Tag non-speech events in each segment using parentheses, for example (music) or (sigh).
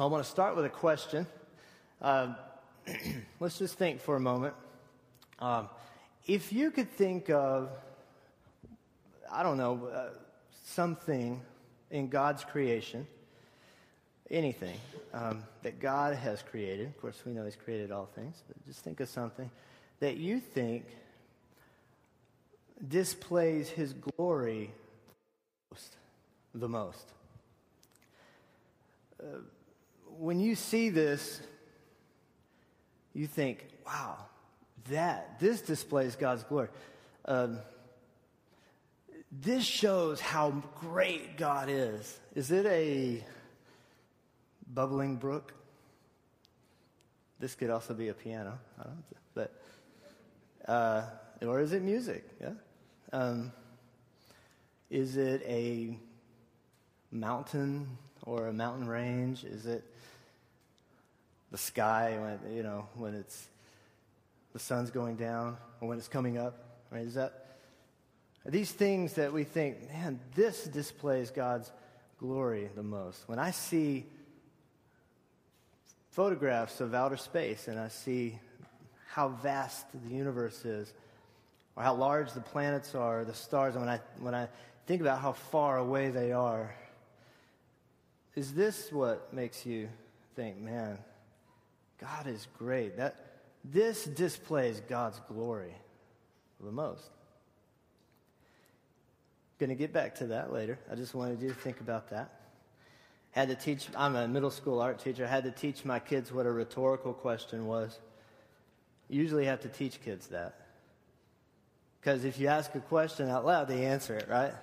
So I want to start with a question. Uh, (clears throat) let's just think for a moment. Um, if you could think of, I don't know, uh, something in God's creation, anything um, that God has created, of course, we know He's created all things, but just think of something that you think displays His glory most, the most. Uh, when you see this, you think, wow, that, this displays God's glory. Um, this shows how great God is. Is it a bubbling brook? This could also be a piano. I don't know, but uh, or is it music? Yeah. Um, is it a mountain or a mountain range? Is it the sky when you know when it's the sun's going down or when it's coming up? Right? Is that these things that we think, man, this displays God's glory the most? When I see photographs of outer space and I see how vast the universe is, or how large the planets are, the stars, and when I, when I think about how far away they are, is this what makes you think, man, God is great? That, this displays God's glory the most. Going to get back to that later. I just wanted you to think about that. Had to teach, I'm a middle school art teacher. I had to teach my kids what a rhetorical question was. Usually have to teach kids that. Because if you ask a question out loud, they answer it, right?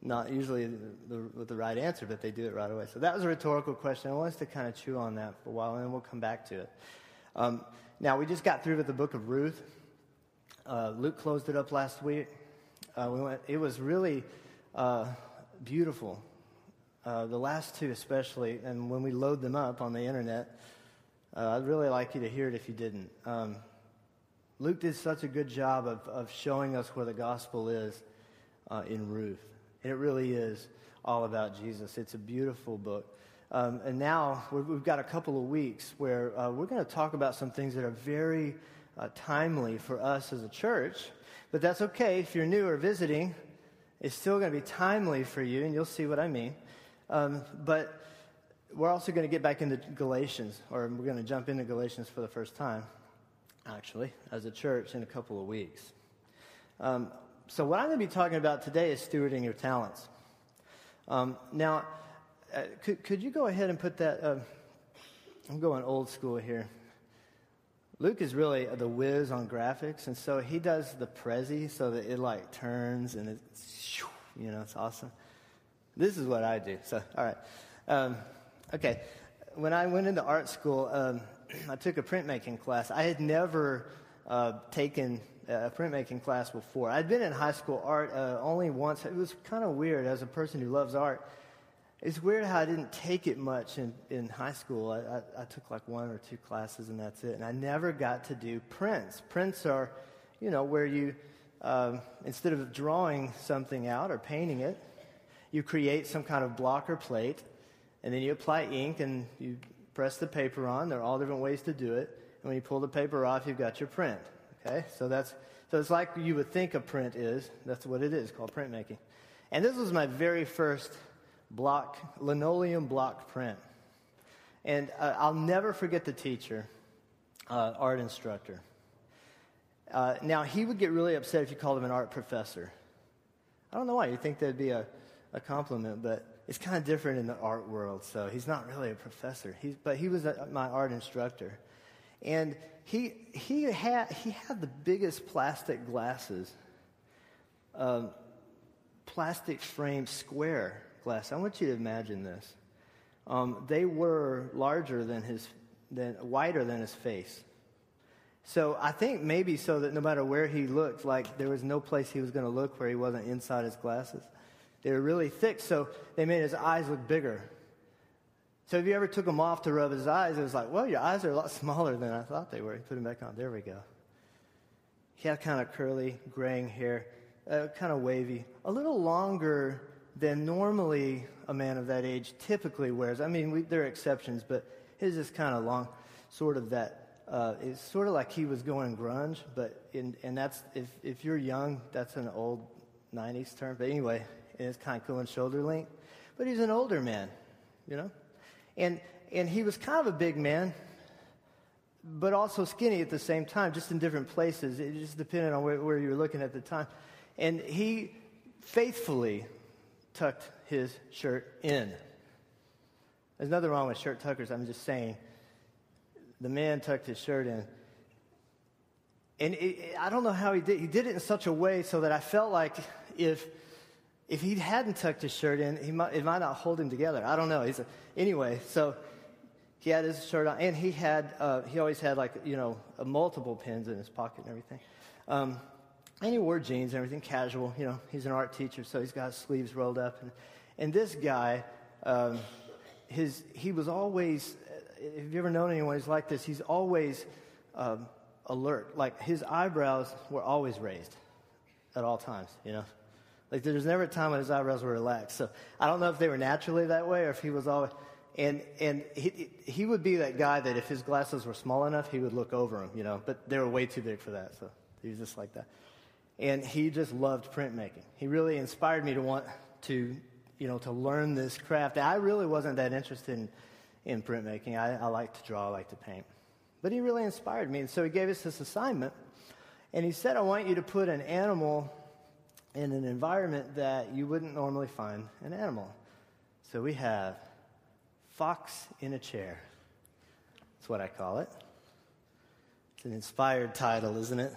Not usually the, the, with the right answer, but they do it right away. So that was a rhetorical question. I want us to kind of chew on that for a while, and then we'll come back to it. Um, now, we just got through with the book of Ruth. Uh, Luke closed it up last week. Uh, we went, it was really uh, beautiful. Uh, the last two, especially, and when we load them up on the internet, uh, I'd really like you to hear it if you didn't. Um, Luke did such a good job of, of showing us where the gospel is uh, in Ruth. And it really is all about Jesus. It's a beautiful book. Um, and now we've got a couple of weeks where uh, we're going to talk about some things that are very uh, timely for us as a church but that's okay. If you're new or visiting, it's still going to be timely for you, and you'll see what I mean. Um, but we're also going to get back into Galatians, or we're going to jump into Galatians for the first time, actually, as a church in a couple of weeks. Um, so, what I'm going to be talking about today is stewarding your talents. Um, now, uh, could, could you go ahead and put that? Uh, I'm going old school here. Luke is really the whiz on graphics, and so he does the Prezi so that it like turns and it's, you know, it's awesome. This is what I do. So, all right. Um, okay. When I went into art school, um, (clears throat) I took a printmaking class. I had never uh, taken a printmaking class before. I'd been in high school art uh, only once. It was kind of weird as a person who loves art. It's weird how I didn't take it much in, in high school. I, I, I, took like one or two classes and that's it. And I never got to do prints. Prints are, you know, where you, um, instead of drawing something out or painting it, you create some kind of block or plate and then you apply ink and you press the paper on. There are all different ways to do it. And when you pull the paper off, you've got your print. Okay? So that's, so it's like you would think a print is. That's what it is called printmaking. And this was my very first block, linoleum block print. And uh, I'll never forget the teacher, uh, art instructor. Uh, now, he would get really upset if you called him an art professor. I don't know why. You'd think that'd be a, a compliment, but it's kind of different in the art world. So he's not really a professor. He's, but he was a, my art instructor. And he, he, had, he had the biggest plastic glasses, um, plastic frame square glass. I want you to imagine this. Um, they were larger than his, than, wider than his face. So I think maybe so that no matter where he looked, like there was no place he was going to look where he wasn't inside his glasses. They were really thick, so they made his eyes look bigger. So if you ever took them off to rub his eyes, it was like, well, your eyes are a lot smaller than I thought they were. He put them back on. There we go. He had kind of curly, graying hair, uh, kind of wavy, a little longer than normally a man of that age typically wears. I mean, we, there are exceptions, but his is kind of long, sort of that. Uh, it's sort of like he was going grunge, but in, and that's if if you're young, that's an old '90s term. But anyway, it's kind of cool and shoulder length. But he's an older man, you know, and and he was kind of a big man, but also skinny at the same time, just in different places. It just depended on where, where you were looking at the time. And he faithfully tucked his shirt in. There's nothing wrong with shirt tuckers. I'm just saying the man tucked his shirt in. And it, I don't know how he did. He did it in such a way so that I felt like if if he hadn't tucked his shirt in, he might, it might not hold him together. I don't know. He's a, anyway, so he had his shirt on, and he had uh, he always had like you know multiple pins in his pocket and everything. Um, and he wore jeans and everything, casual. You know, he's an art teacher, so he's got his sleeves rolled up. And, and this guy, um, his, he was always, if you ever known anyone who's like this, he's always um, alert. Like his eyebrows were always raised at all times, you know. Like there's never a time when his eyebrows were relaxed. So I don't know if they were naturally that way or if he was always. And and he he would be that guy that if his glasses were small enough, he would look over them, you know. But they were way too big for that, so he was just like that and he just loved printmaking. He really inspired me to want to, you know, to learn this craft. I really wasn't that interested in, in printmaking. I, I like to draw, I like to paint. But he really inspired me, and so he gave us this assignment, and he said, I want you to put an animal in an environment that you wouldn't normally find an animal. So we have Fox in a Chair. That's what I call it. It's an inspired title, isn't it?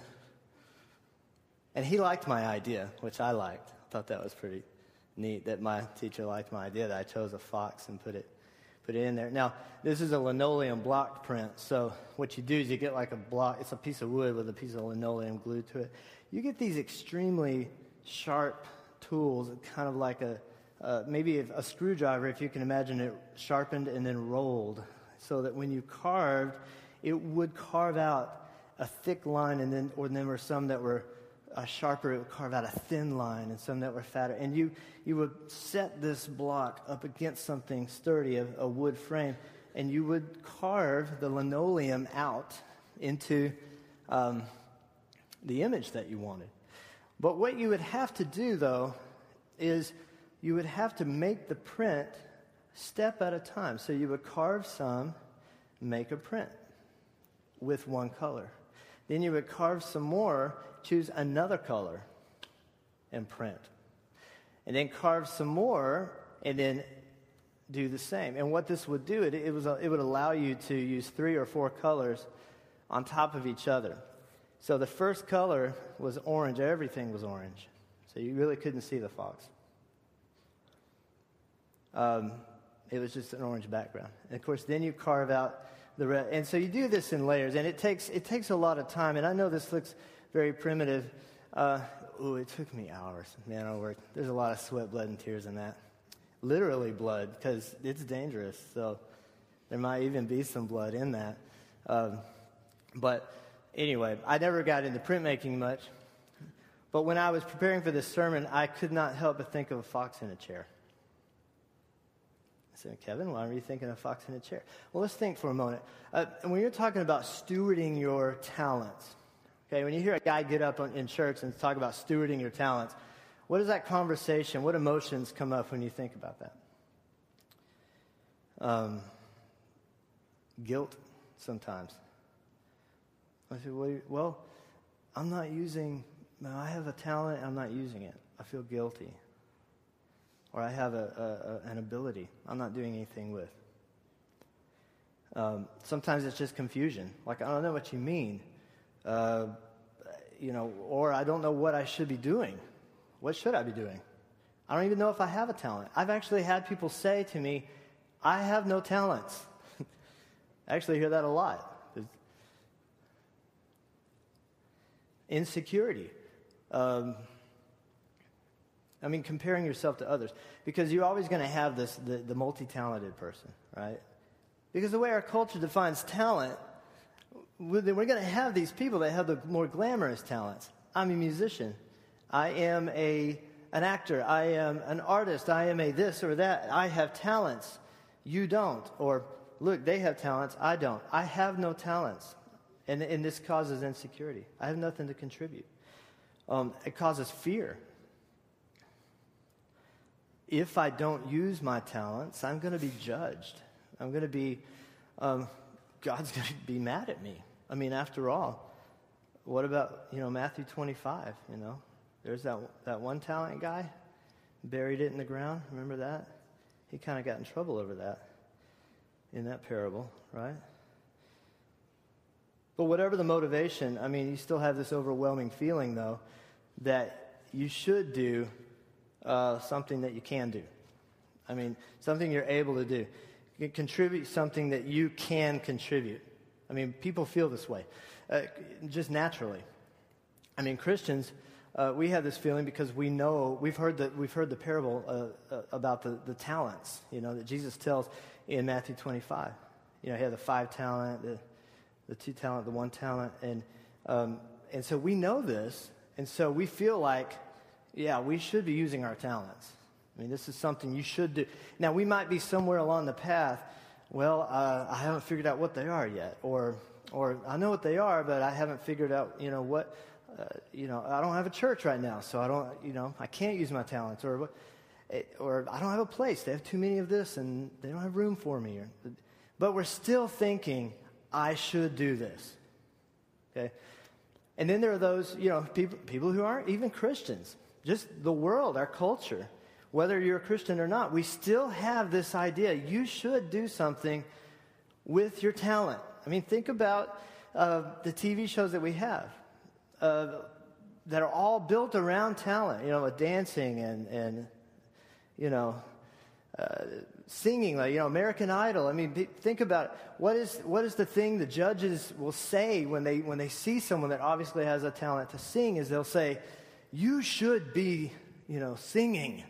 And he liked my idea, which I liked. I thought that was pretty neat that my teacher liked my idea that I chose a fox and put it put it in there. Now, this is a linoleum block print. So what you do is you get like a block, it's a piece of wood with a piece of linoleum glued to it. You get these extremely sharp tools, kind of like a uh, maybe a screwdriver, if you can imagine it sharpened and then rolled, so that when you carved, it would carve out a thick line, and then or then there were some that were a sharper, it would carve out a thin line, and some that were fatter. And you, you would set this block up against something sturdy, a, a wood frame, and you would carve the linoleum out into um, the image that you wanted. But what you would have to do, though, is you would have to make the print step at a time. So you would carve some, make a print with one color. Then you would carve some more choose another color and print. And then carve some more and then do the same. And what this would do, it, it, was, it would allow you to use three or four colors on top of each other. So the first color was orange, everything was orange. So you really couldn't see the fox. Um, it was just an orange background. And of course, then you carve out the red. And so you do this in layers, and it takes, it takes a lot of time. And I know this looks very primitive. Uh, ooh, it took me hours. Man, I worked. There's a lot of sweat, blood, and tears in that. Literally blood, because it's dangerous. So there might even be some blood in that. Um, but anyway, I never got into printmaking much. But when I was preparing for this sermon, I could not help but think of a fox in a chair. I said, Kevin, why are you thinking of a fox in a chair? Well, let's think for a moment. Uh, when you're talking about stewarding your talents, Okay, when you hear a guy get up on, in church and talk about stewarding your talents, what is that conversation? What emotions come up when you think about that? Um, guilt, sometimes. I say, well, I'm not using, I have a talent, I'm not using it. I feel guilty. Or I have a, a, a an ability I'm not doing anything with. Um, sometimes it's just confusion. Like, I don't know what you mean. Uh, you know, or I don't know what I should be doing. What should I be doing? I don't even know if I have a talent. I've actually had people say to me, I have no talents. (laughs) I actually hear that a lot. Insecurity. Um, I mean, comparing yourself to others. Because you're always going to have this, the, the multi talented person, right? Because the way our culture defines talent we're going to have these people that have the more glamorous talents. I'm a musician. I am a, an actor. I am an artist. I am a this or that. I have talents. You don't. Or, look, they have talents. I don't. I have no talents. And, and this causes insecurity. I have nothing to contribute. Um, it causes fear. If I don't use my talents, I'm going to be judged. I'm going to be, um, God's (laughs) going to be mad at me. I mean, after all, what about, you know, Matthew 25, you know? There's that, that one talent guy, buried it in the ground. Remember that? He kind of got in trouble over that in that parable, right? But whatever the motivation, I mean, you still have this overwhelming feeling, though, that you should do uh, something that you can do. I mean, something you're able to do. You contribute something that you can contribute. I mean, people feel this way, uh, just naturally. I mean, Christians, uh, we have this feeling because we know, we've heard the, we've heard the parable uh, uh, about the, the talents, you know, that Jesus tells in Matthew 25. You know, he had the five talent, the, the two talent, the one talent. And, um, and so we know this. And so we feel like, yeah, we should be using our talents. I mean, this is something you should do. Now, we might be somewhere along the path. Well, uh, I haven't figured out what they are yet. Or, or I know what they are, but I haven't figured out, you know, what, uh, you know, I don't have a church right now, so I don't, you know, I can't use my talents. Or, or I don't have a place. They have too many of this and they don't have room for me. But we're still thinking, I should do this. Okay? And then there are those, you know, people, people who aren't even Christians, just the world, our culture. Whether you're a Christian or not, we still have this idea you should do something with your talent. I mean, think about uh, the TV shows that we have uh, that are all built around talent, you know, with dancing and, and you know, uh, singing, like, you know, American Idol. I mean, think about what is, what is the thing the judges will say when they, when they see someone that obviously has a talent to sing is they'll say, you should be, you know, singing.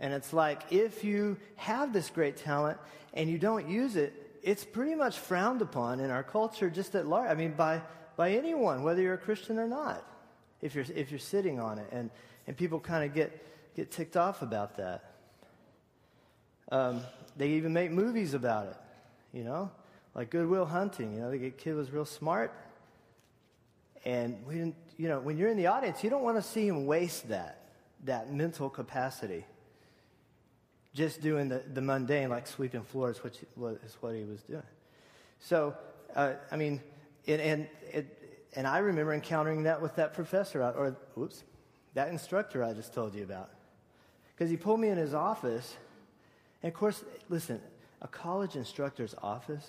And it's like, if you have this great talent and you don't use it, it's pretty much frowned upon in our culture just at large. I mean, by, by anyone, whether you're a Christian or not, if you're, if you're sitting on it. And, and people kind of get, get ticked off about that. Um, they even make movies about it, you know, like Good Will Hunting. You know, the kid was real smart, and we didn't, you know, when you're in the audience, you don't want to see him waste that that mental capacity. Just doing the, the mundane, like sweeping floors, which is what he was doing. So, uh, I mean, and, and, it, and I remember encountering that with that professor, or, oops, that instructor I just told you about. Because he pulled me in his office and of course, listen, a college instructor's office,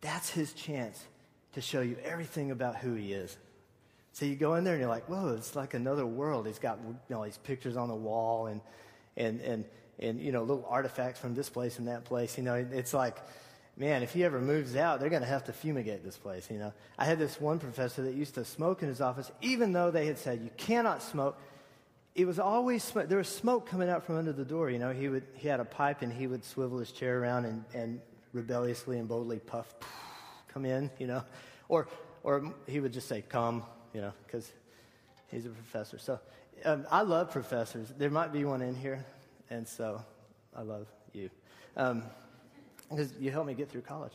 that's his chance to show you everything about who he is. So you go in there and you're like, whoa, it's like another world. He's got you know, these pictures on the wall and, and, and, and, you know, little artifacts from this place and that place. You know, it's like, man, if he ever moves out, they're going to have to fumigate this place, you know. I had this one professor that used to smoke in his office, even though they had said, you cannot smoke it was always smoke. There was smoke coming out from under the door. You know, he would he had a pipe and he would swivel his chair around and, and rebelliously and boldly puff, come in. You know, or or he would just say come. You know, because he's a professor. So um, I love professors. There might be one in here, and so I love you because um, you helped me get through college.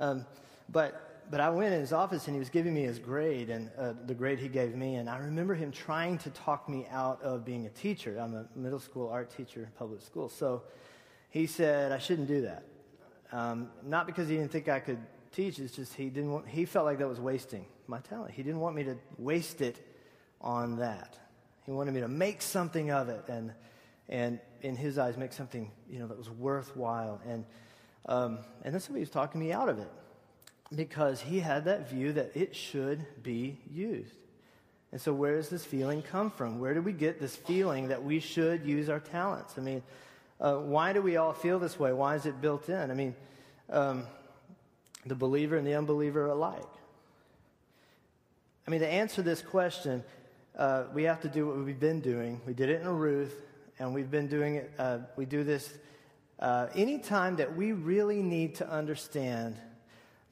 Um, but but I went in his office and he was giving me his grade and uh, the grade he gave me. And I remember him trying to talk me out of being a teacher. I'm a middle school art teacher in public school. So he said I shouldn't do that. Um, not because he didn't think I could teach, it's just he didn't want, he felt like that was wasting my talent. He didn't want me to waste it on that. He wanted me to make something of it and, and in his eyes, make something, you know, that was worthwhile. And, um, and then somebody was talking me out of it because he had that view that it should be used. And so, where does this feeling come from? Where do we get this feeling that we should use our talents? I mean, uh, why do we all feel this way? Why is it built in? I mean, um, the believer and the unbeliever alike. I mean, to answer this question, uh, we have to do what we've been doing. We did it in Ruth, and we've been doing it. Uh, we do this uh, anytime that we really need to understand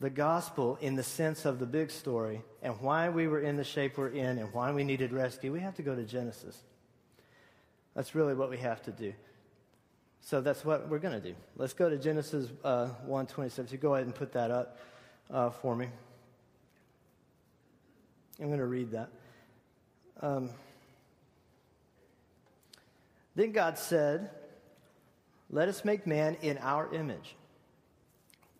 the gospel in the sense of the big story and why we were in the shape we're in and why we needed rescue, we have to go to Genesis. That's really what we have to do. So that's what we're going to do. Let's go to Genesis uh, 1 27. So go ahead and put that up uh, for me. I'm going to read that. Um, then God said, Let us make man in our image,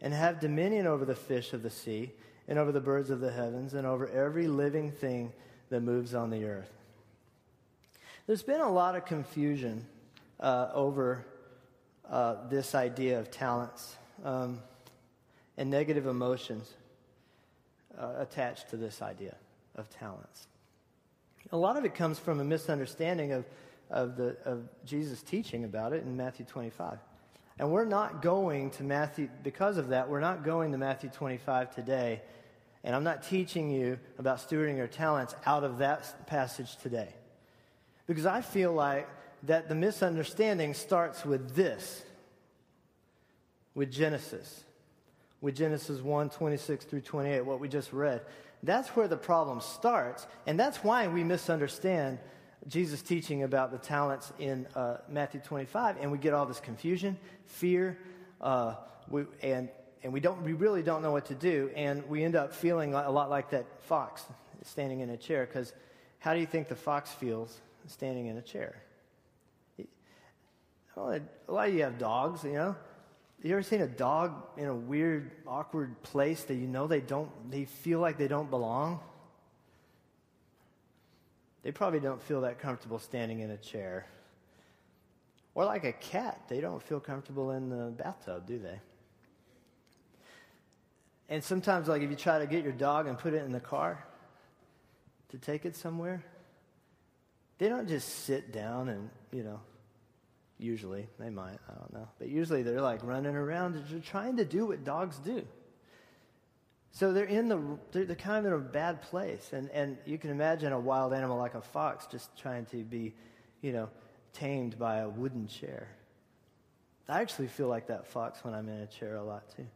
and have dominion over the fish of the sea, and over the birds of the heavens, and over every living thing that moves on the earth. There's been a lot of confusion uh, over uh, this idea of talents um, and negative emotions uh, attached to this idea of talents. A lot of it comes from a misunderstanding of, of, the, of Jesus' teaching about it in Matthew 25. And we're not going to Matthew, because of that, we're not going to Matthew 25 today. And I'm not teaching you about stewarding your talents out of that passage today. Because I feel like that the misunderstanding starts with this, with Genesis with Genesis 1 26 through 28, what we just read. That's where the problem starts, and that's why we misunderstand Jesus' teaching about the talents in uh, Matthew 25, and we get all this confusion, fear, uh, we, and, and we, don't, we really don't know what to do, and we end up feeling a lot like that fox standing in a chair, because how do you think the fox feels standing in a chair? Well, a lot of you have dogs, you know. You ever seen a dog in a weird, awkward place that you know they don't, they feel like they don't belong? They probably don't feel that comfortable standing in a chair. Or like a cat, they don't feel comfortable in the bathtub, do they? And sometimes, like if you try to get your dog and put it in the car to take it somewhere, they don't just sit down and, you know, Usually, they might, I don't know. But usually they're like running around, they're trying to do what dogs do. So they're in the, they're, they're kind of in a bad place. And, and you can imagine a wild animal like a fox just trying to be, you know, tamed by a wooden chair. I actually feel like that fox when I'm in a chair a lot too.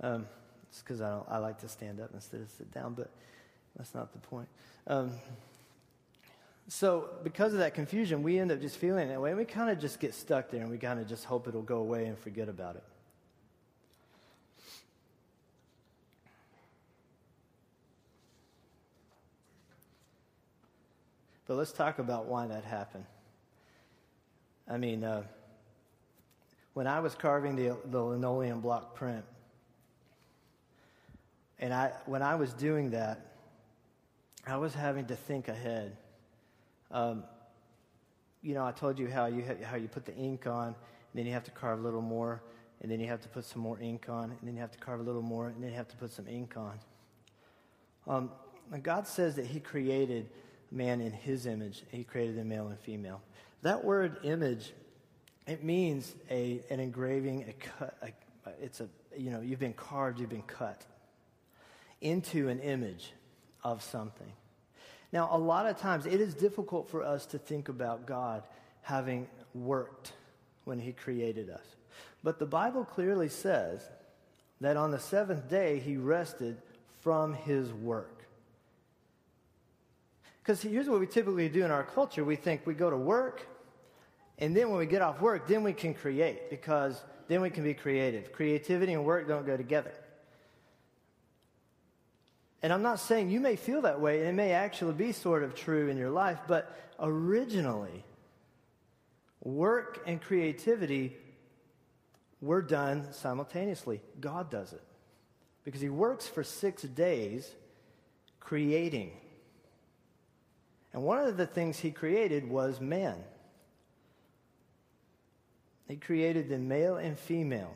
Um, it's because I, don't, I like to stand up instead of sit down, but that's not the point. Um, so, because of that confusion, we end up just feeling that way, and we kind of just get stuck there, and we kind of just hope it'll go away and forget about it. But let's talk about why that happened. I mean, uh, when I was carving the, the linoleum block print, and I, when I was doing that, I was having to think ahead um, you know, I told you how you, ha- how you put the ink on, and then you have to carve a little more, and then you have to put some more ink on, and then you have to carve a little more, and then you have to put some ink on. Um, God says that He created man in His image. He created them male and female. That word image, it means a, an engraving, a cut. A, it's a, you know, you've been carved, you've been cut into an image of something. Now, a lot of times it is difficult for us to think about God having worked when He created us. But the Bible clearly says that on the seventh day He rested from His work. Because here's what we typically do in our culture we think we go to work, and then when we get off work, then we can create, because then we can be creative. Creativity and work don't go together. And I'm not saying you may feel that way, and it may actually be sort of true in your life, but originally, work and creativity were done simultaneously. God does it. Because He works for six days creating. And one of the things He created was man. He created them male and female.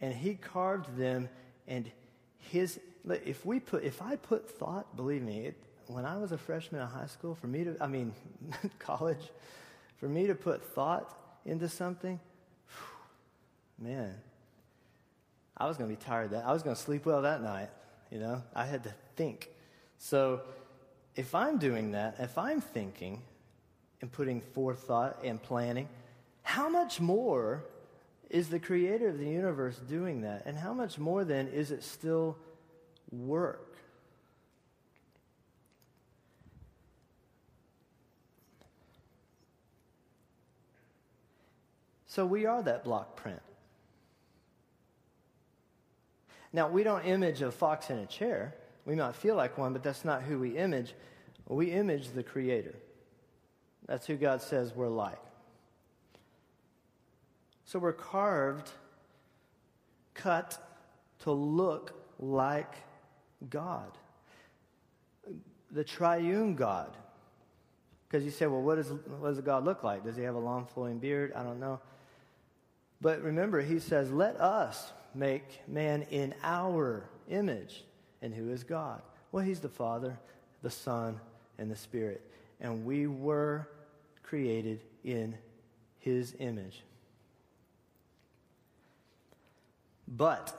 And He carved them and His if we put, if I put thought, believe me, it, when I was a freshman in high school, for me to, I mean, (laughs) college, For me to put thought into something, man, I was going to be tired that. I was going to sleep well that night. You know, I had to think. So if I'm doing that, if I'm thinking and putting forethought and planning, how much more is the creator of the universe doing that? And how much more then is it still work? So we are that block print. Now, we don't image a fox in a chair. We might feel like one, but that's not who we image. We image the Creator. That's who God says we're like. So we're carved, cut to look like God, the triune God. Because you say, well, what, is, what does God look like? Does he have a long flowing beard? I don't know. But remember, he says, let us make man in our image. And who is God? Well, he's the Father, the Son, and the Spirit. And we were created in his image. But,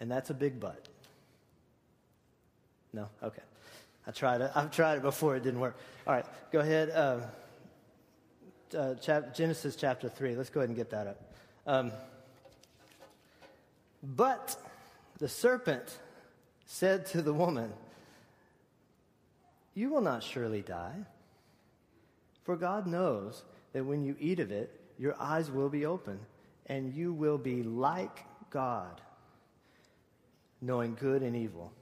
and that's a big but. No? Okay. I tried it. I've tried it before. It didn't work. All right. Go ahead. Uh, uh, chap- Genesis chapter 3. Let's go ahead and get that up. Um, but the serpent said to the woman, You will not surely die. For God knows that when you eat of it, your eyes will be open and you will be like God, knowing good and evil.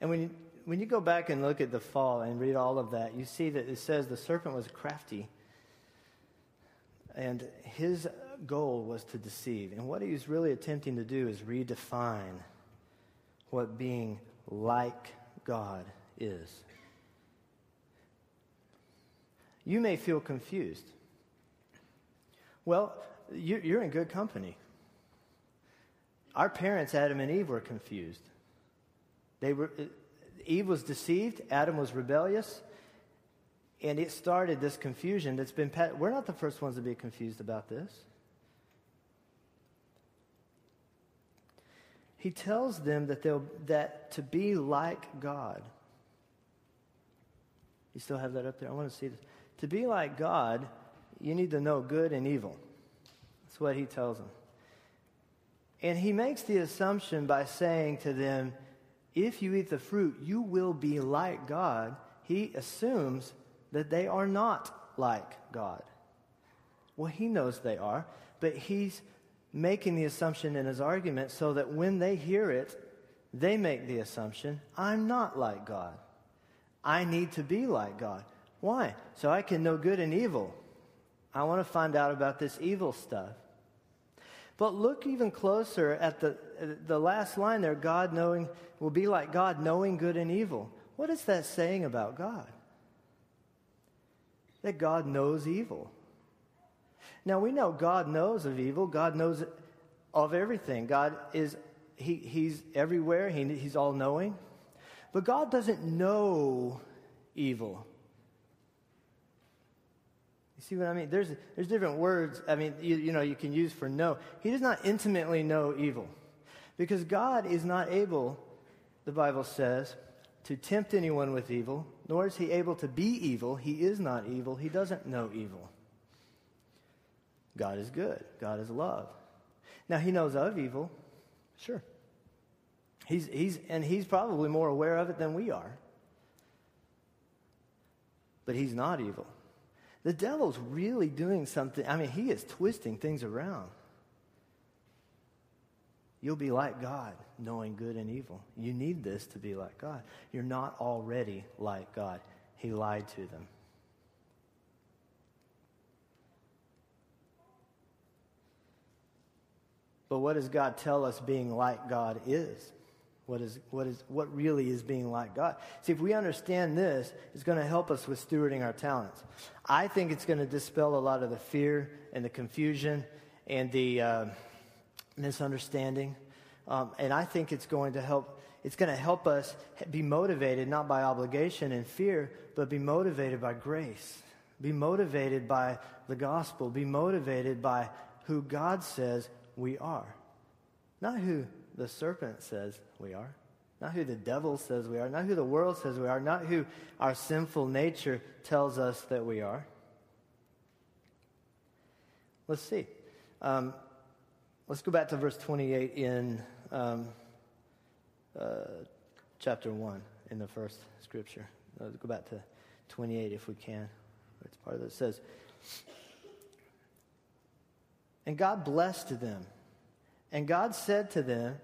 And when you, when you go back and look at the fall and read all of that, you see that it says the serpent was crafty. And his goal was to deceive. And what he was really attempting to do is redefine what being like God is. You may feel confused. Well, you're in good company. Our parents, Adam and Eve, were confused. They were, Eve was deceived, Adam was rebellious, and it started this confusion that's been. We're not the first ones to be confused about this. He tells them that, they'll, that to be like God. You still have that up there? I want to see this. To be like God, you need to know good and evil. That's what he tells them. And he makes the assumption by saying to them, if you eat the fruit, you will be like God. He assumes that they are not like God. Well, he knows they are, but he's making the assumption in his argument so that when they hear it, they make the assumption, I'm not like God. I need to be like God. Why? So I can know good and evil. I want to find out about this evil stuff. But look even closer at the, the last line there God knowing will be like God, knowing good and evil. What is that saying about God? That God knows evil. Now we know God knows of evil, God knows of everything. God is, he, He's everywhere, he, He's all knowing. But God doesn't know evil. You see what I mean? There's, there's different words, I mean, you, you know, you can use for know. He does not intimately know evil. Because God is not able, the Bible says, to tempt anyone with evil, nor is he able to be evil. He is not evil. He doesn't know evil. God is good. God is love. Now, he knows of evil, sure. He's, he's, and he's probably more aware of it than we are. But he's not evil. The devil's really doing something. I mean, he is twisting things around. You'll be like God, knowing good and evil. You need this to be like God. You're not already like God. He lied to them. But what does God tell us being like God is? What, is, what, is, what really is being like God? See, if we understand this, it's going to help us with stewarding our talents. I think it's going to dispel a lot of the fear and the confusion and the uh, misunderstanding. Um, and I think it's going to help it's going to help us be motivated not by obligation and fear, but be motivated by grace. Be motivated by the gospel. Be motivated by who God says we are. Not who the serpent says we are. Not who the devil says we are. Not who the world says we are. Not who our sinful nature tells us that we are. Let's see. Um, let's go back to verse 28 in um, uh, chapter 1 in the first scripture. Let's go back to 28 if we can. It's part of it. It says, And God blessed them. And God said to them,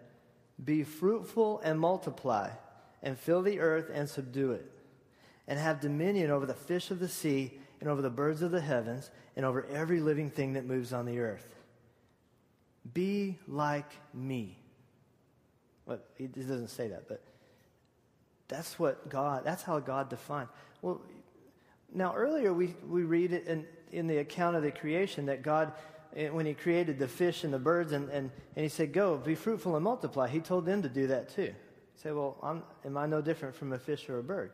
Be fruitful and multiply, and fill the earth and subdue it, and have dominion over the fish of the sea, and over the birds of the heavens, and over every living thing that moves on the earth. Be like me. Well, he doesn't say that, but that's what God, that's how God defined. Well, now earlier we, we read it in, in the account of the creation that God, eh, when he created the fish and the birds, and, and, and he said, Go, be fruitful and multiply. He told them to do that too. Say, Well, I'm, am I no different from a fish or a bird?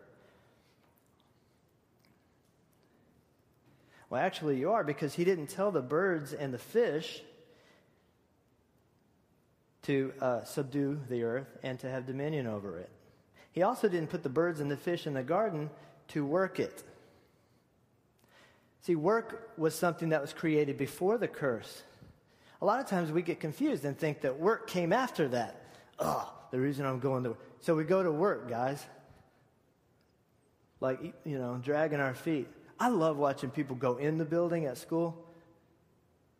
Well, actually, you are because he didn't tell the birds and the fish to uh, subdue the earth and to have dominion over it. He also didn't put the birds and the fish in the garden to work it. See, work was something that was created before the curse. A lot of times we get confused and think that work came after that. Oh, the reason I'm going to work. so we go to work, guys. Like you know, dragging our feet. I love watching people go in the building at school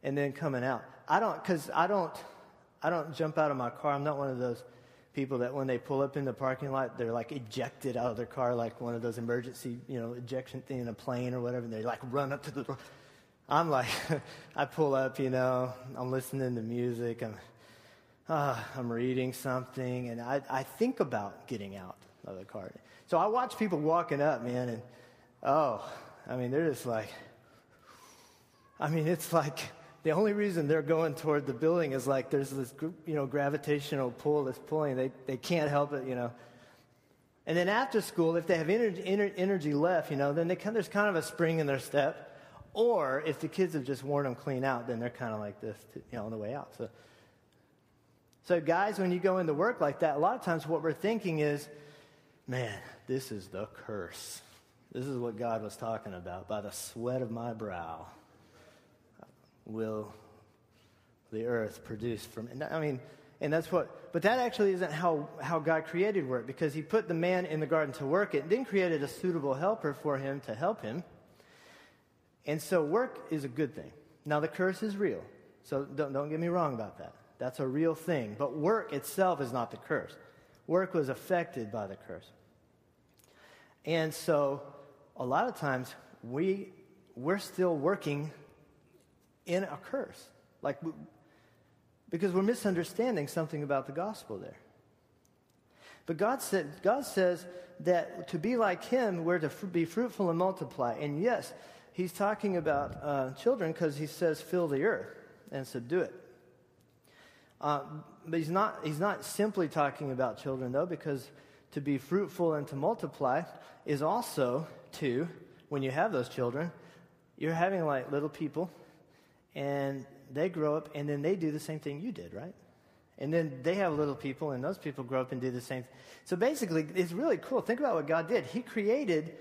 and then coming out. I don't cuz I don't I don't jump out of my car. I'm not one of those people that when they pull up in the parking lot, they're like ejected out of their car, like one of those emergency, you know, ejection thing in a plane or whatever. And they like run up to the door. I'm like, (laughs) I pull up, you know, I'm listening to music, I'm, uh, I'm reading something, and I, I think about getting out of the car. So I watch people walking up, man, and oh, I mean, they're just like, I mean, it's like, the only reason they're going toward the building is like there's this you know gravitational pull that's pulling. They they can't help it, you know. And then after school, if they have energy, energy left, you know, then they there's kind of a spring in their step. Or if the kids have just worn them clean out, then they're kind of like this, to, you know, on the way out. So, so guys, when you go into work like that, a lot of times what we're thinking is, man, this is the curse. This is what God was talking about by the sweat of my brow will the earth produce from and I mean and that's what but that actually isn't how, how God created work because he put the man in the garden to work it, and then created a suitable helper for him to help him. And so work is a good thing. Now the curse is real. So don't, don't get me wrong about that. That's a real thing. But work itself is not the curse. Work was affected by the curse. And so a lot of times we we're still working in a curse. Like, because we're misunderstanding something about the gospel there. But God, said, God says that to be like Him, we're to be fruitful and multiply. And yes, He's talking about uh, children because He says, fill the earth and subdue it. Uh, but he's not, he's not simply talking about children, though, because to be fruitful and to multiply is also to, when you have those children, you're having like little people and they grow up and then they do the same thing you did, right? And then they have little people, and those people grow up and do the same. So basically, it's really cool. Think about what God did. He created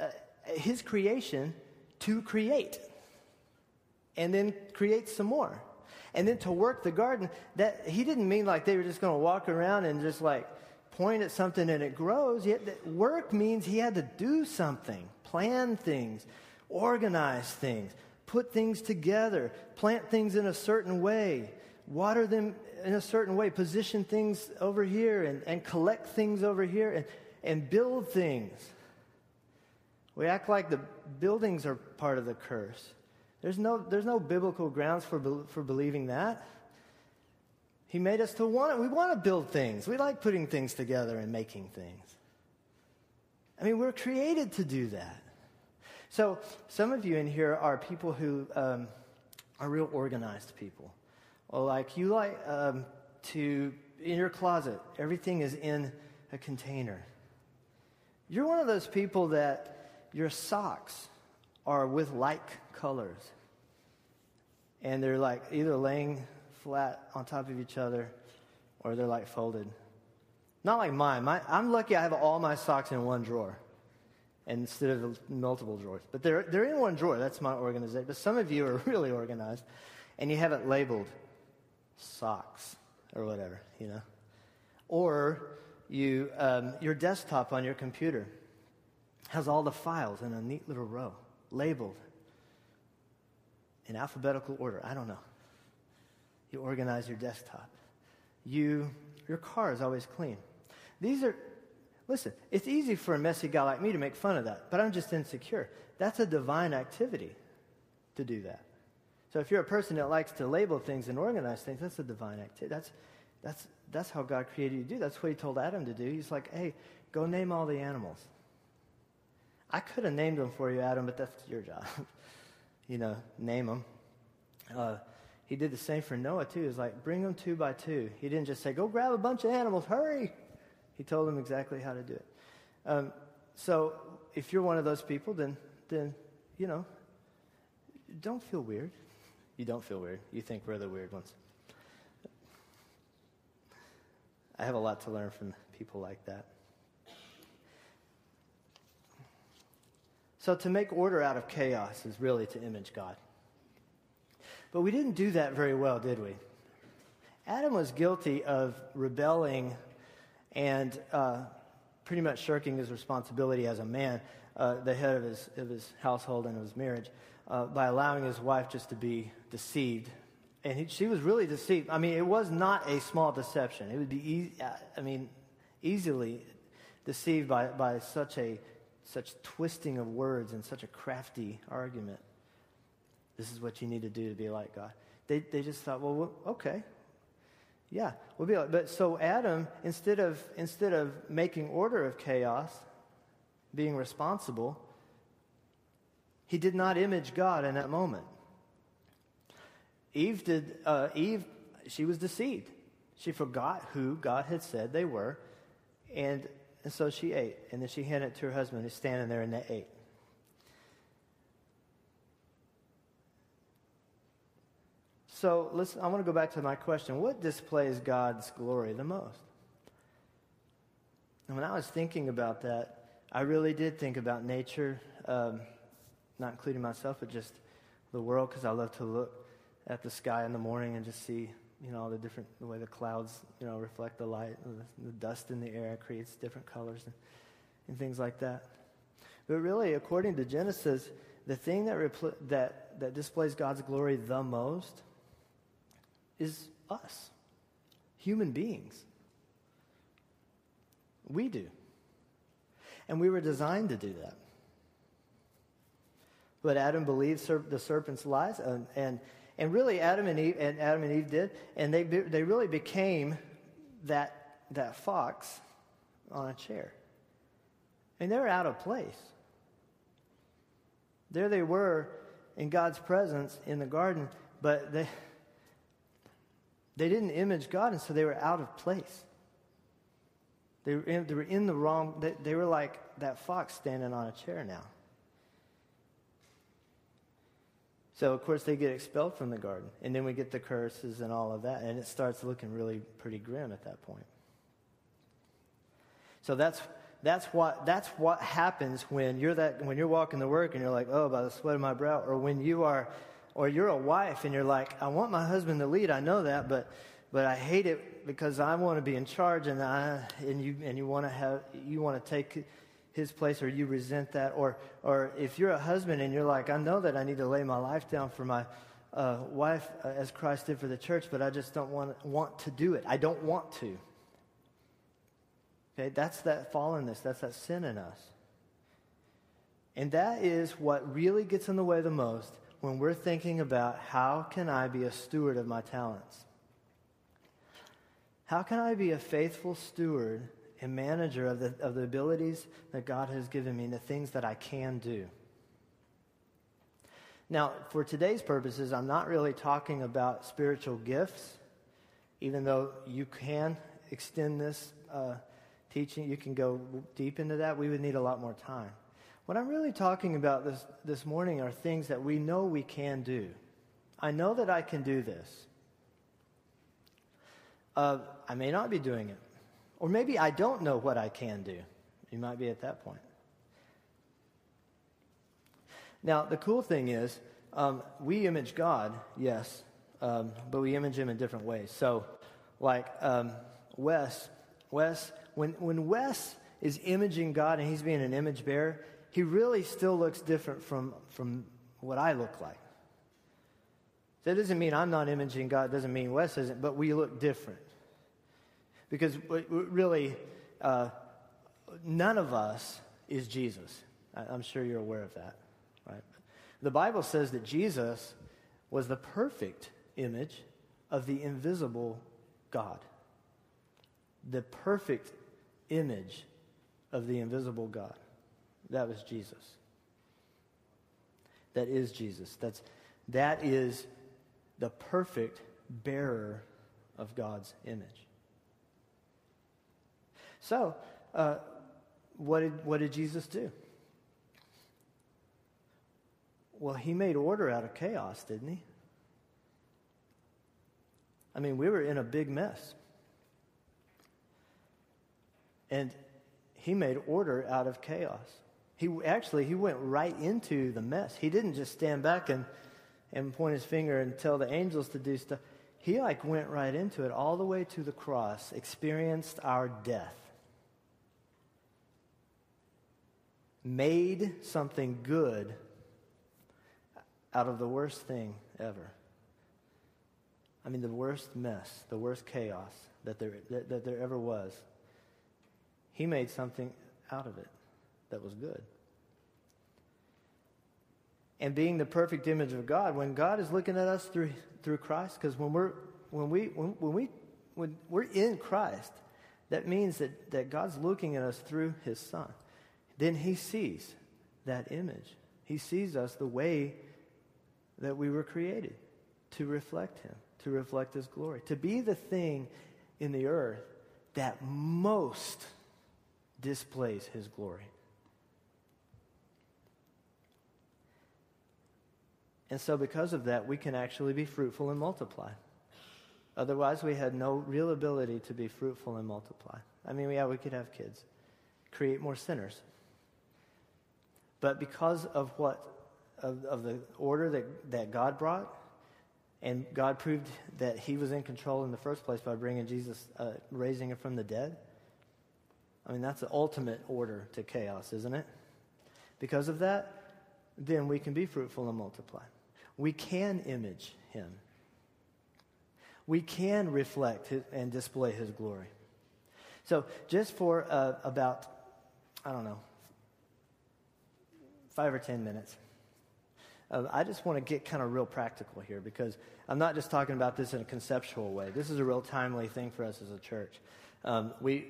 uh, His creation to create, and then create some more, and then to work the garden. That He didn't mean like they were just going to walk around and just like point at something and it grows. Yet work means He had to do something, plan things, organize things put things together, plant things in a certain way, water them in a certain way, position things over here, and, and collect things over here, and, and build things. We act like the buildings are part of the curse. There's no, there's no biblical grounds for, for believing that. He made us to want it. We want to build things. We like putting things together and making things. I mean, we're created to do that. So, some of you in here are people who um, are real organized people. Or like you like um, to in your closet, everything is in a container. You're one of those people that your socks are with like colors. And they're like either laying flat on top of each other or they're like folded. Not like mine. My, I'm lucky I have all my socks in one drawer instead of multiple drawers. But they're, they're in one drawer. That's my organization. But some of you are (laughs) really organized and you have it labeled socks or whatever, you know. Or you, um, your desktop on your computer has all the files in a neat little row, labeled in alphabetical order. I don't know. You organize your desktop. You, your car is always clean. These are, listen, it's easy for a messy guy like me to make fun of that, but I'm just insecure. That's a divine activity to do that. So if you're a person that likes to label things and organize things, that's a divine activity. That's, that's, that's how God created you to do. That's what he told Adam to do. He's like, hey, go name all the animals. I could have named them for you, Adam, but that's your job. (laughs) you know, name them. Uh, he did the same for Noah, too. He's like, bring them two by two. He didn't just say, go grab a bunch of animals, hurry. He told them exactly how to do it. Um, so if you're one of those people, then, then, you know, don't feel weird. You don't feel weird. You think we're the weird ones. I have a lot to learn from people like that. So, to make order out of chaos is really to image God. But we didn't do that very well, did we? Adam was guilty of rebelling and uh, pretty much shirking his responsibility as a man, uh, the head of his, of his household and of his marriage uh, by allowing his wife just to be deceived. And he, she was really deceived. I mean, it was not a small deception. It would be, I mean, easily deceived by, by such a such twisting of words and such a crafty argument. This is what you need to do to be like God. They, they just thought, well, okay, yeah, we'll be like. But so Adam, instead of instead of making order of chaos, being responsible, he did not image God in that moment. Eve did. Uh, Eve, she was deceived. She forgot who God had said they were, and, and so she ate. And then she handed it to her husband, who's standing there, and they ate. So listen, I want to go back to my question. What displays God's glory the most? And when I was thinking about that, I really did think about nature. Um, not including myself, but just the world, because I love to look at the sky in the morning and just see, you know, all the different, the way the clouds, you know, reflect the light, the, the dust in the air creates different colors and, and, things like that. But really, according to Genesis, the thing that, repl- that, that displays God's glory the most is us, human beings. We do. And we were designed to do that. But Adam believed the serpent's lies, and, and, and really Adam and Eve and Adam and Eve did, and they they really became that that fox on a chair, and they're out of place. There they were in God's presence in the garden, but they they didn't image God, and so they were out of place. They were in, they were in the wrong. They, they were like that fox standing on a chair now. So, of course, they get expelled from the garden. And then we get the curses and all of that. And it starts looking really pretty grim at that point. So that's, that's, what, that's what happens when you're, that, when you're walking the work and you're like, oh, by the sweat of my brow. Or when you are, or you're a wife and you're like, I want my husband to lead. I know that, but, but I hate it because I want to be in charge and, I, and, you, and you want to have, you want to take his place or you resent that. Or, or if you're a husband and you're like, I know that I need to lay my life down for my uh, wife uh, as Christ did for the church, but I just don't want, want to do it. I don't want to. Okay, that's that fallenness, that's that sin in us. And that is what really gets in the way the most when we're thinking about how can I be a steward of my talents? How can I be a faithful steward and manager of the, of the abilities that God has given me and the things that I can do. Now, for today's purposes, I'm not really talking about spiritual gifts even though you can extend this uh, teaching, you can go deep into that, we would need a lot more time. What I'm really talking about this, this morning are things that we know we can do. I know that I can do this. Uh, I may not be doing it. Or maybe I don't know what I can do. You might be at that point. Now, the cool thing is, um, we image God, yes, um, but we image Him in different ways. So, like um, Wes, Wes, when, when Wes is imaging God and he's being an image bearer, he really still looks different from, from what I look like. That doesn't mean I'm not imaging God, doesn't mean Wes isn't, but we look different. Because really, uh, none of us is Jesus. I'm sure you're aware of that, right? The Bible says that Jesus was the perfect image of the invisible God. The perfect image of the invisible God. That was Jesus. That is Jesus. That's, that is the perfect bearer of God's image. So, uh, what, did, what did Jesus do? Well, he made order out of chaos, didn't he? I mean, we were in a big mess. And he made order out of chaos. He actually he went right into the mess. He didn't just stand back and and point his finger and tell the angels to do stuff. He like went right into it all the way to the cross, experienced our death. Made something good out of the worst thing ever. I mean, the worst mess, the worst chaos that there, that, that there ever was. He made something out of it that was good. And being the perfect image of God, when God is looking at us through, through Christ, because when we're, when, we, when, when, we, when we're in Christ, that means that, that God's looking at us through his Son. Then he sees that image. He sees us the way that we were created to reflect him, to reflect his glory, to be the thing in the earth that most displays his glory. And so, because of that, we can actually be fruitful and multiply. Otherwise, we had no real ability to be fruitful and multiply. I mean, yeah, we could have kids, create more sinners. But because of what, of, of the order that, that God brought, and God proved that He was in control in the first place by bringing Jesus, uh, raising Him from the dead. I mean, that's the ultimate order to chaos, isn't it? Because of that, then we can be fruitful and multiply. We can image him. We can reflect and display his glory. So, just for uh, about, I don't know, five or ten minutes, uh, I just want to get kind of real practical here because I'm not just talking about this in a conceptual way. This is a real timely thing for us as a church. Um, we,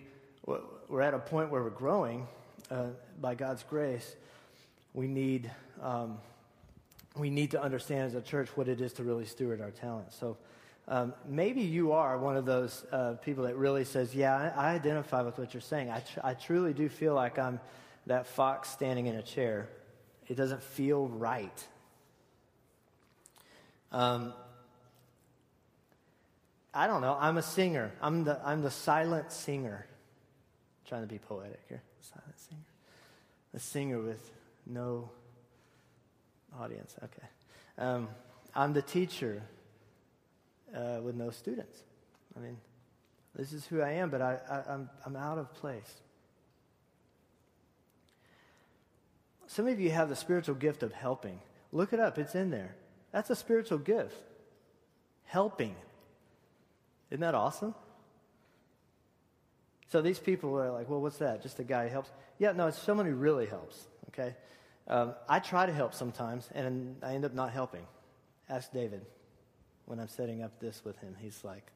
we're at a point where we're growing uh, by God's grace. We need. Um, we need to understand as a church what it is to really steward our talents. So um, maybe you are one of those uh, people that really says, Yeah, I, I, identify with what you're saying. I, tr- I truly do feel like I'm that fox standing in a chair. It doesn't feel right. Um, I don't know. I'm a singer. I'm the, I'm the silent singer. I'm trying to be poetic here. Silent singer. A singer with no audience. Okay. Um, I'm the teacher uh, with no students. I mean, this is who I am, but I, I, I'm, I'm out of place. Some of you have the spiritual gift of helping. Look it up, it's in there. That's a spiritual gift. Helping. Isn't that awesome? So these people are like, well, what's that? Just a guy who helps? Yeah, no, it's someone who really helps, okay? Um, I try to help sometimes, and I end up not helping. Ask David when I'm setting up this with him. He's like,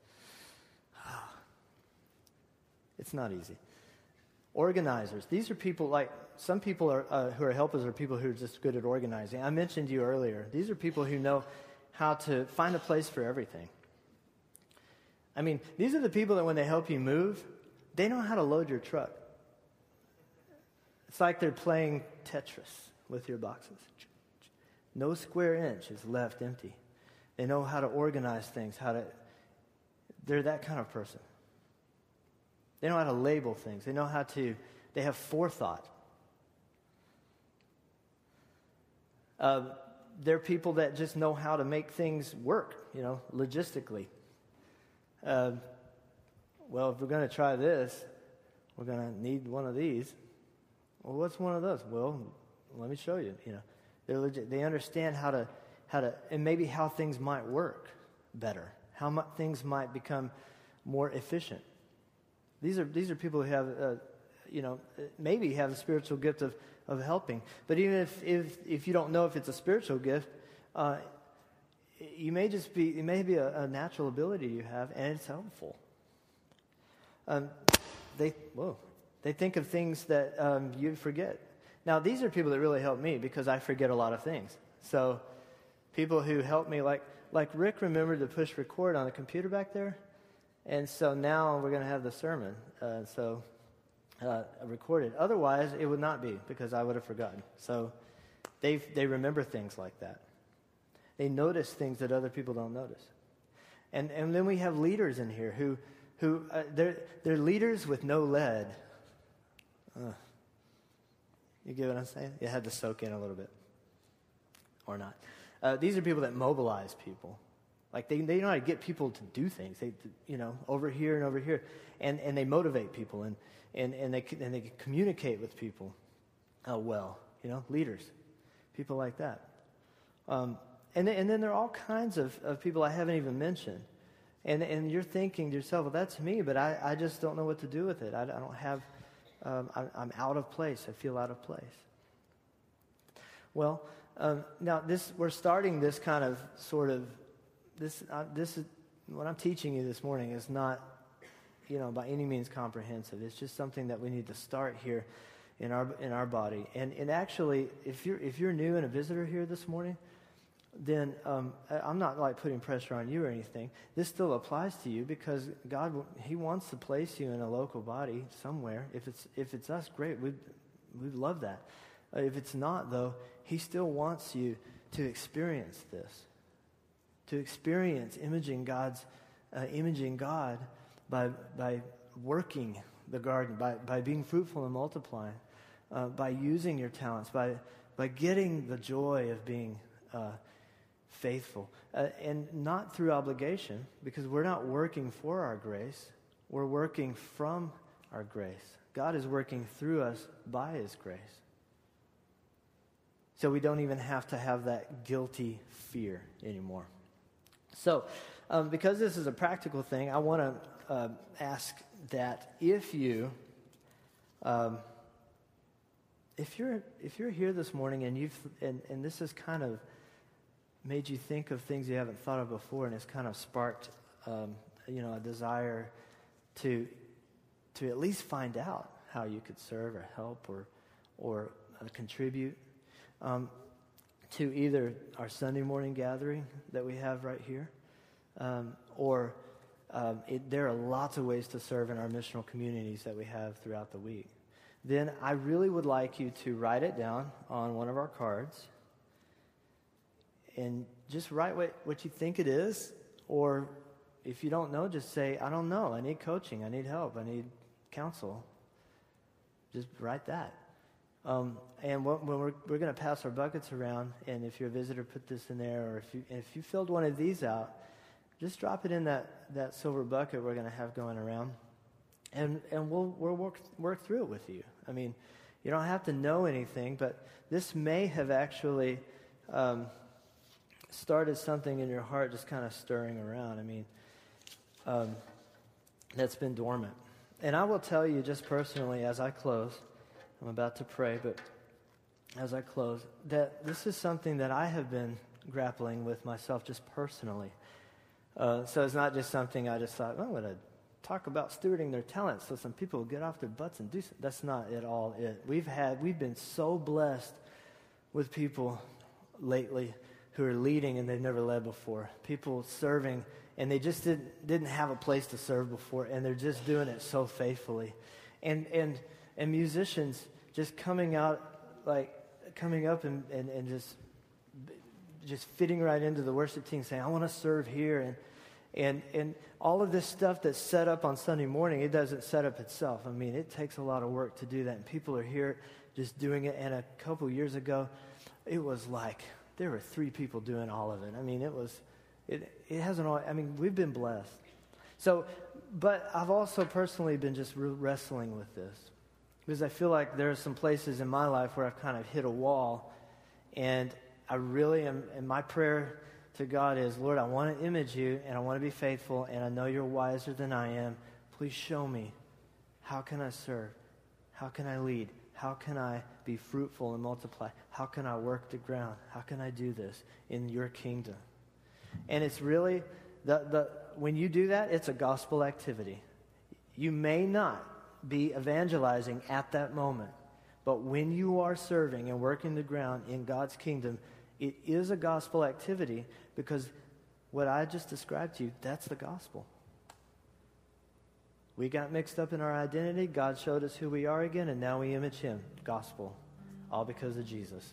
ah, it's not easy. Organizers. These are people like some people are, uh, who are helpers are people who are just good at organizing. I mentioned you earlier. These are people who know how to find a place for everything. I mean, these are the people that when they help you move, they know how to load your truck. It's like they're playing Tetris with your boxes. No square inch is left empty. They know how to organize things, how to. They're that kind of person. They know how to label things. They know how to. They have forethought. Uh, they're people that just know how to make things work, you know, logistically. Uh, well, if we're going to try this, we're going to need one of these. Well, what's one of those? Well, let me show you. You know, they're legit. They understand how to, how to, and maybe how things might work better, how mu- things might become more efficient. These are these are people who have, uh, you know, maybe have the spiritual gift of of helping. But even if if if you don't know if it's a spiritual gift, uh, you may just be it may be a, a, natural ability you have, and it's helpful. Um, they whoa, they think of things that um, you forget. Now, these are people that really help me because I forget a lot of things. So, people who help me, like, like Rick remembered to push record on the computer back there. And so now we're going to have the sermon. Uh, so, uh, recorded. Otherwise, it would not be because I would have forgotten. So, they they remember things like that. They notice things that other people don't notice. And, and then we have leaders in here who, who uh, they're, they're leaders with no lead. You get what I'm saying? It had to soak in a little bit. Or not. Uh, these are people that mobilize people. Like they, they know how to get people to do things. They, you know, over here and over here. And, and they motivate people and, and, and, they, and they communicate with people uh, well. You know, leaders. People like that. Um, and, then, and then there are all kinds of, of people I haven't even mentioned. And, and you're thinking to yourself, well, that's me, but I, I just don't know what to do with it. I, I don't have um, I, am out of place. I feel out of place. Well, um, now this we're starting this kind of sort of this uh, this is what I'm teaching you this morning is not you know by any means comprehensive. It's just something that we need to start here in our in our body. And and actually, if you're if you're new and a visitor here this morning, then um, I'm not like putting pressure on you or anything. This still applies to you because God, He wants to place you in a local body somewhere. If it's if it's us, great. We we love that. Uh, if it's not, though, He still wants you to experience this, to experience imaging God's uh, imaging God by by working the garden, by by being fruitful and multiplying, uh, by using your talents, by by getting the joy of being. Uh, faithful. Uh, and not through obligation, because we're not working for our grace, we're working from our grace. God is working through us by His grace. So we don't even have to have that guilty fear anymore. So, um, because this is a practical thing, I want to uh, ask that if you. Um, if you're if you're here this morning and you've and, and this is kind of made you think of things you haven't thought of before, and it's kind of sparked, um, you know, a desire to to at least find out how you could serve or help or or uh, contribute um, to either our Sunday morning gathering that we have right here, um, or um, it, there are lots of ways to serve in our missional communities that we have throughout the week. Then I really would like you to write it down on one of our cards and just write what, what you think it is. Or if you don't know, just say, I don't know. I need coaching. I need help. I need counsel. Just write that. Um, and when we're, we're going to pass our buckets around, and if you're a visitor, put this in there. Or if you, if you filled one of these out, just drop it in that, that silver bucket we're going to have going around. And, and we'll, we'll work, work through it with you. I mean, you don't have to know anything, but this may have actually um, started something in your heart just kind of stirring around. I mean, um, that's been dormant. And I will tell you just personally as I close, I'm about to pray, but as I close, that this is something that I have been grappling with myself just personally. Uh, so it's not just something I just thought, well, I'm going to talk about stewarding their talents so some people will get off their butts and do something. That's not at all it. We've had, we've been so blessed with people lately who are leading and they've never led before. People serving and they just didn't, didn't have a place to serve before and they're just doing it so faithfully. And, and, and musicians just coming out, like coming up and, and, and just, just fitting right into the worship team saying, I want to serve here. And, and, and all of this stuff that's set up on Sunday morning, it doesn't set up itself. I mean, it takes a lot of work to do that. And people are here just doing it. And a couple years ago, it was like there were three people doing all of it. I mean, it was, it, it hasn't all, I mean, we've been blessed. So, but I've also personally been just re- wrestling with this because I feel like there are some places in my life where I've kind of hit a wall. And I really am, and my prayer to God is, Lord, I want to image you and I want to be faithful and I know you're wiser than I am. Please show me. How can I serve? How can I lead? How can I be fruitful and multiply? How can I work the ground? How can I do this in your kingdom? And it's really, the, the, when you do that, it's a gospel activity. You may not be evangelizing at that moment, but when you are serving and working the ground in God's kingdom, it is a gospel activity because what I just described to you, that's the gospel. We got mixed up in our identity. God showed us who we are again, and now we image Him. Gospel. All because of Jesus.